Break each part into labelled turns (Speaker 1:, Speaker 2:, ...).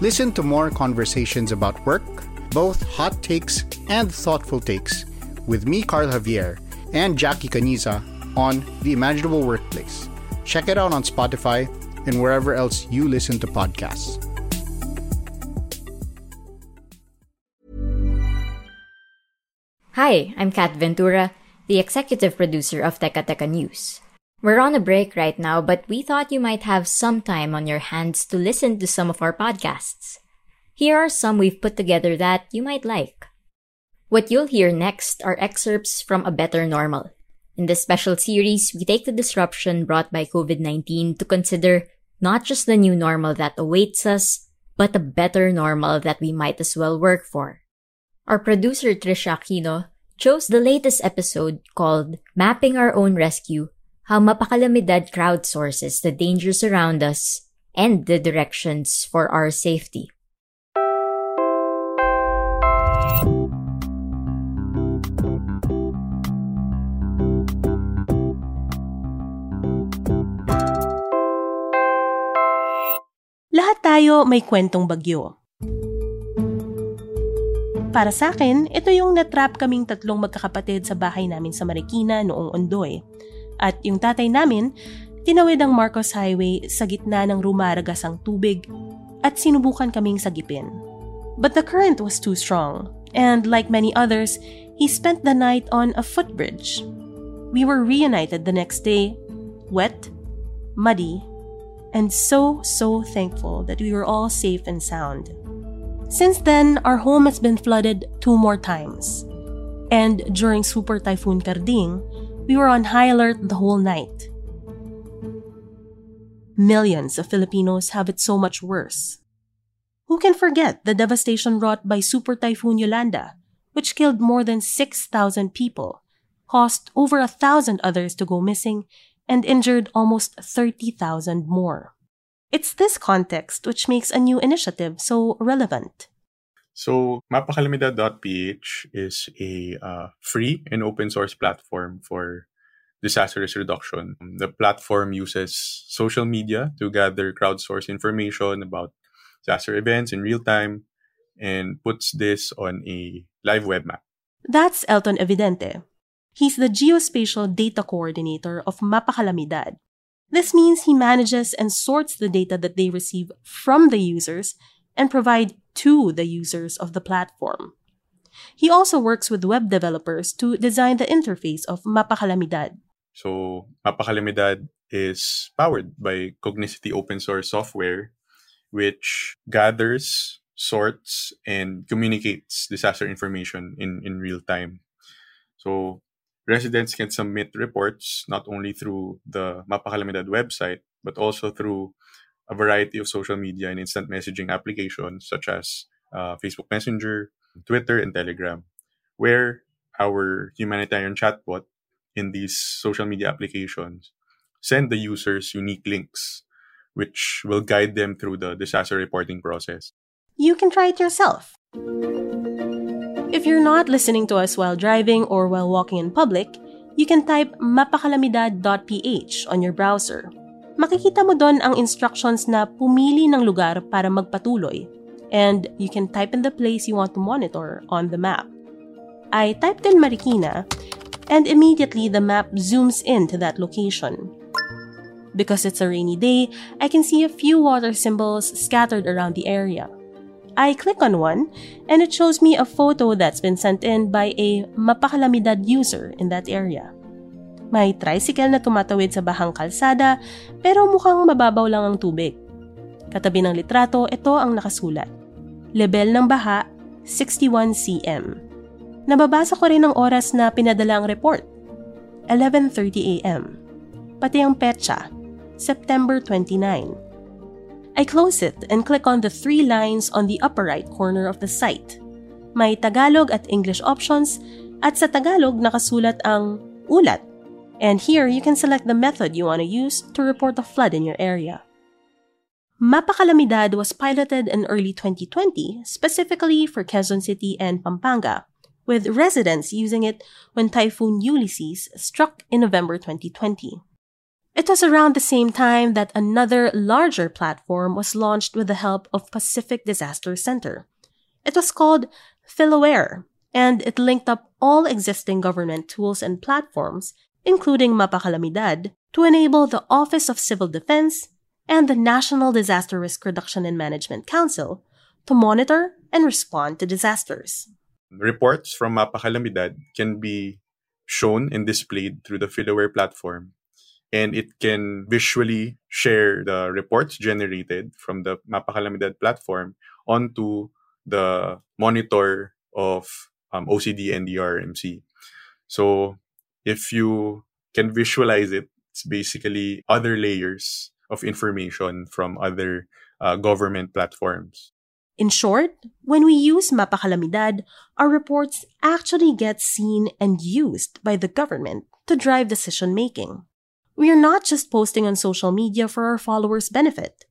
Speaker 1: Listen to more conversations about work, both hot takes and thoughtful takes, with me, Carl Javier, and Jackie Caniza on The Imaginable Workplace. Check it out on Spotify and wherever else you listen to podcasts.
Speaker 2: Hi, I'm Kat Ventura, the executive producer of Teka Teka News. We're on a break right now, but we thought you might have some time on your hands to listen to some of our podcasts. Here are some we've put together that you might like. What you'll hear next are excerpts from A Better Normal. In this special series, we take the disruption brought by COVID 19 to consider not just the new normal that awaits us, but a better normal that we might as well work for. Our producer Trisha Aquino chose the latest episode called Mapping Our Own Rescue how mapakalamidad crowdsources the dangers around us and the directions for our safety.
Speaker 3: Lahat tayo may kwentong bagyo. Para sa akin, ito yung natrap kaming tatlong magkakapatid sa bahay namin sa Marikina noong Ondoy at yung tatay namin, tinawid ang Marcos Highway sa gitna ng rumaragas ang tubig at sinubukan kaming sagipin. But the current was too strong, and like many others, he spent the night on a footbridge. We were reunited the next day, wet, muddy, and so, so thankful that we were all safe and sound. Since then, our home has been flooded two more times. And during Super Typhoon Karding, we were on high alert the whole night. Millions of Filipinos have it so much worse. Who can forget the devastation wrought by Super Typhoon Yolanda, which killed more than 6,000 people, caused over a thousand others to go missing, and injured almost 30,000 more? It's this context which makes a new initiative so relevant.
Speaker 4: So, mapakalamidad.ph is a uh, free and open source platform for disaster risk reduction. The platform uses social media to gather crowdsourced information about disaster events in real time and puts this on a live web map.
Speaker 3: That's Elton Evidente. He's the geospatial data coordinator of Mapakalamidad. This means he manages and sorts the data that they receive from the users and provide to the users of the platform. He also works with web developers to design the interface of Mapakalamidad.
Speaker 4: So, Mapakalamidad is powered by Cognicity open source software, which gathers, sorts, and communicates disaster information in, in real time. So, residents can submit reports not only through the Mapakalamidad website, but also through a variety of social media and instant messaging applications such as uh, Facebook Messenger, Twitter, and Telegram, where our humanitarian chatbot in these social media applications send the users unique links, which will guide them through the disaster reporting process.
Speaker 3: You can try it yourself. If you're not listening to us while driving or while walking in public, you can type mapakalamidad.ph on your browser makikita mo doon ang instructions na pumili ng lugar para magpatuloy. And you can type in the place you want to monitor on the map. I typed in Marikina, and immediately the map zooms in to that location. Because it's a rainy day, I can see a few water symbols scattered around the area. I click on one, and it shows me a photo that's been sent in by a Mapakalamidad user in that area. May tricycle na tumatawid sa bahang kalsada pero mukhang mababaw lang ang tubig. Katabi ng litrato, ito ang nakasulat. Level ng baha, 61 cm. Nababasa ko rin ang oras na pinadala ang report. 11.30 a.m. Pati ang petsa, September 29. I close it and click on the three lines on the upper right corner of the site. May Tagalog at English options at sa Tagalog nakasulat ang ulat. And here you can select the method you want to use to report a flood in your area. Mapakalamidad was piloted in early 2020 specifically for Quezon City and Pampanga, with residents using it when Typhoon Ulysses struck in November 2020. It was around the same time that another larger platform was launched with the help of Pacific Disaster Center. It was called PhilAware, and it linked up all existing government tools and platforms, including Mapakalamidad, to enable the Office of Civil Defense and the National Disaster Risk Reduction and Management Council to monitor and respond to disasters.
Speaker 4: Reports from Mapakalamidad can be shown and displayed through the PhilAware platform, and it can visually share the reports generated from the Mapakalamidad platform onto the monitor of um, OCD and DRMC. So if you can visualize it, it's basically other layers of information from other uh, government platforms.
Speaker 3: In short, when we use Mapakalamidad, our reports actually get seen and used by the government to drive decision making. We are not just posting on social media for our followers' benefit,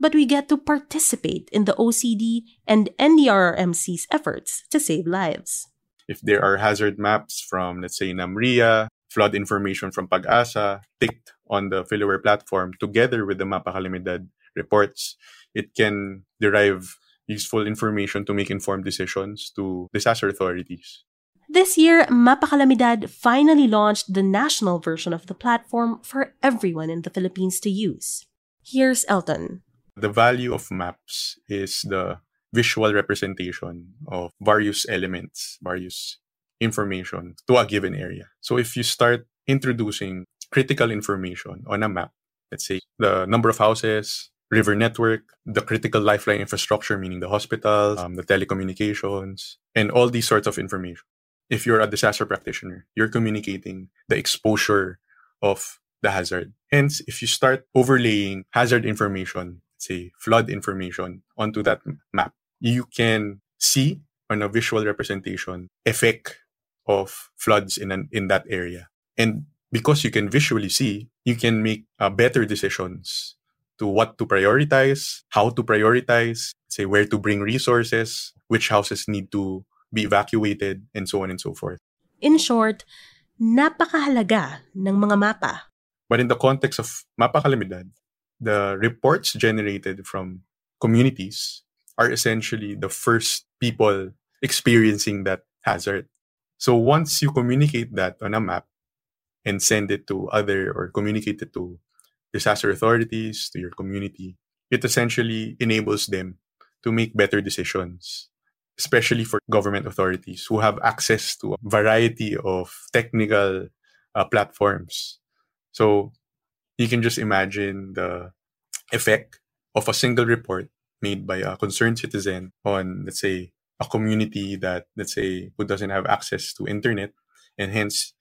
Speaker 3: but we get to participate in the OCD and NDRRMC's efforts to save lives.
Speaker 4: If there are hazard maps from, let's say, NAMRIA, flood information from Pag-asa, ticked on the PhilAware platform together with the Mapakalamidad reports, it can derive useful information to make informed decisions to disaster authorities.
Speaker 3: This year, Mapakalamidad finally launched the national version of the platform for everyone in the Philippines to use. Here's Elton.
Speaker 4: The value of maps is the visual representation of various elements, various information to a given area. So if you start introducing critical information on a map, let's say the number of houses, river network, the critical lifeline infrastructure, meaning the hospitals, um, the telecommunications, and all these sorts of information. If you're a disaster practitioner, you're communicating the exposure of the hazard. Hence, if you start overlaying hazard information, let's say flood information onto that map, you can see on a visual representation effect of floods in an, in that area. And because you can visually see, you can make uh, better decisions to what to prioritize, how to prioritize, say where to bring resources, which houses need to be evacuated, and so on and so forth.
Speaker 3: In short, napakahalaga ng mga mapa.
Speaker 4: But in the context of Mapakalamidad, the reports generated from communities are essentially the first people experiencing that hazard. So once you communicate that on a map and send it to other or communicate it to disaster authorities, to your community, it essentially enables them to make better decisions, especially for government authorities who have access to a variety of technical uh, platforms. So you can just imagine the effect of a single report made by a concerned citizen on, let's say, a community that, let's say, who doesn't have access to internet. And hence,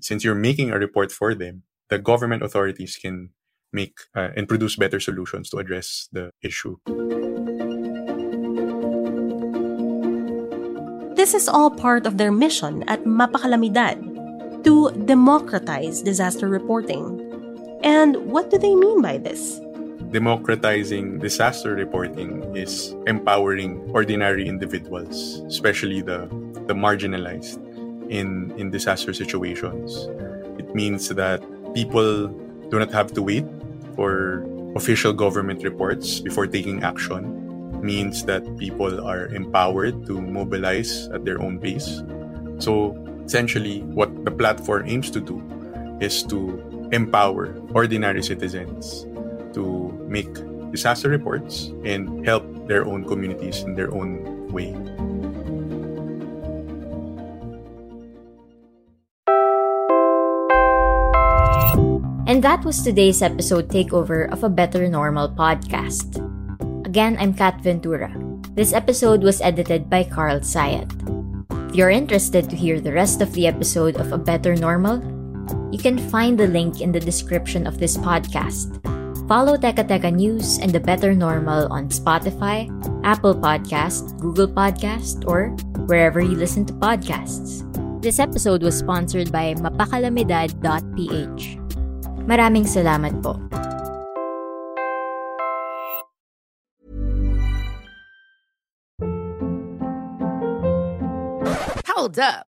Speaker 4: since you're making a report for them, the government authorities can make uh, and produce better solutions to address the issue.
Speaker 3: This is all part of their mission at Mapakalamidad to democratize disaster reporting. And what do they mean by this?
Speaker 4: Democratizing disaster reporting is empowering ordinary individuals, especially the, the marginalized in, in disaster situations. It means that people do not have to wait for official government reports before taking action. It means that people are empowered to mobilize at their own pace. So essentially, what the platform aims to do is to empower ordinary citizens make disaster reports and help their own communities in their own way.
Speaker 2: And that was today's episode takeover of a Better Normal podcast. Again, I'm Kat Ventura. This episode was edited by Carl Sayat. If you're interested to hear the rest of the episode of A Better Normal, you can find the link in the description of this podcast. Follow Teka Teka News and The Better Normal on Spotify, Apple Podcast, Google Podcast, or wherever you listen to podcasts. This episode was sponsored by mapakalamidad.ph. Maraming salamat po.
Speaker 5: Hold up.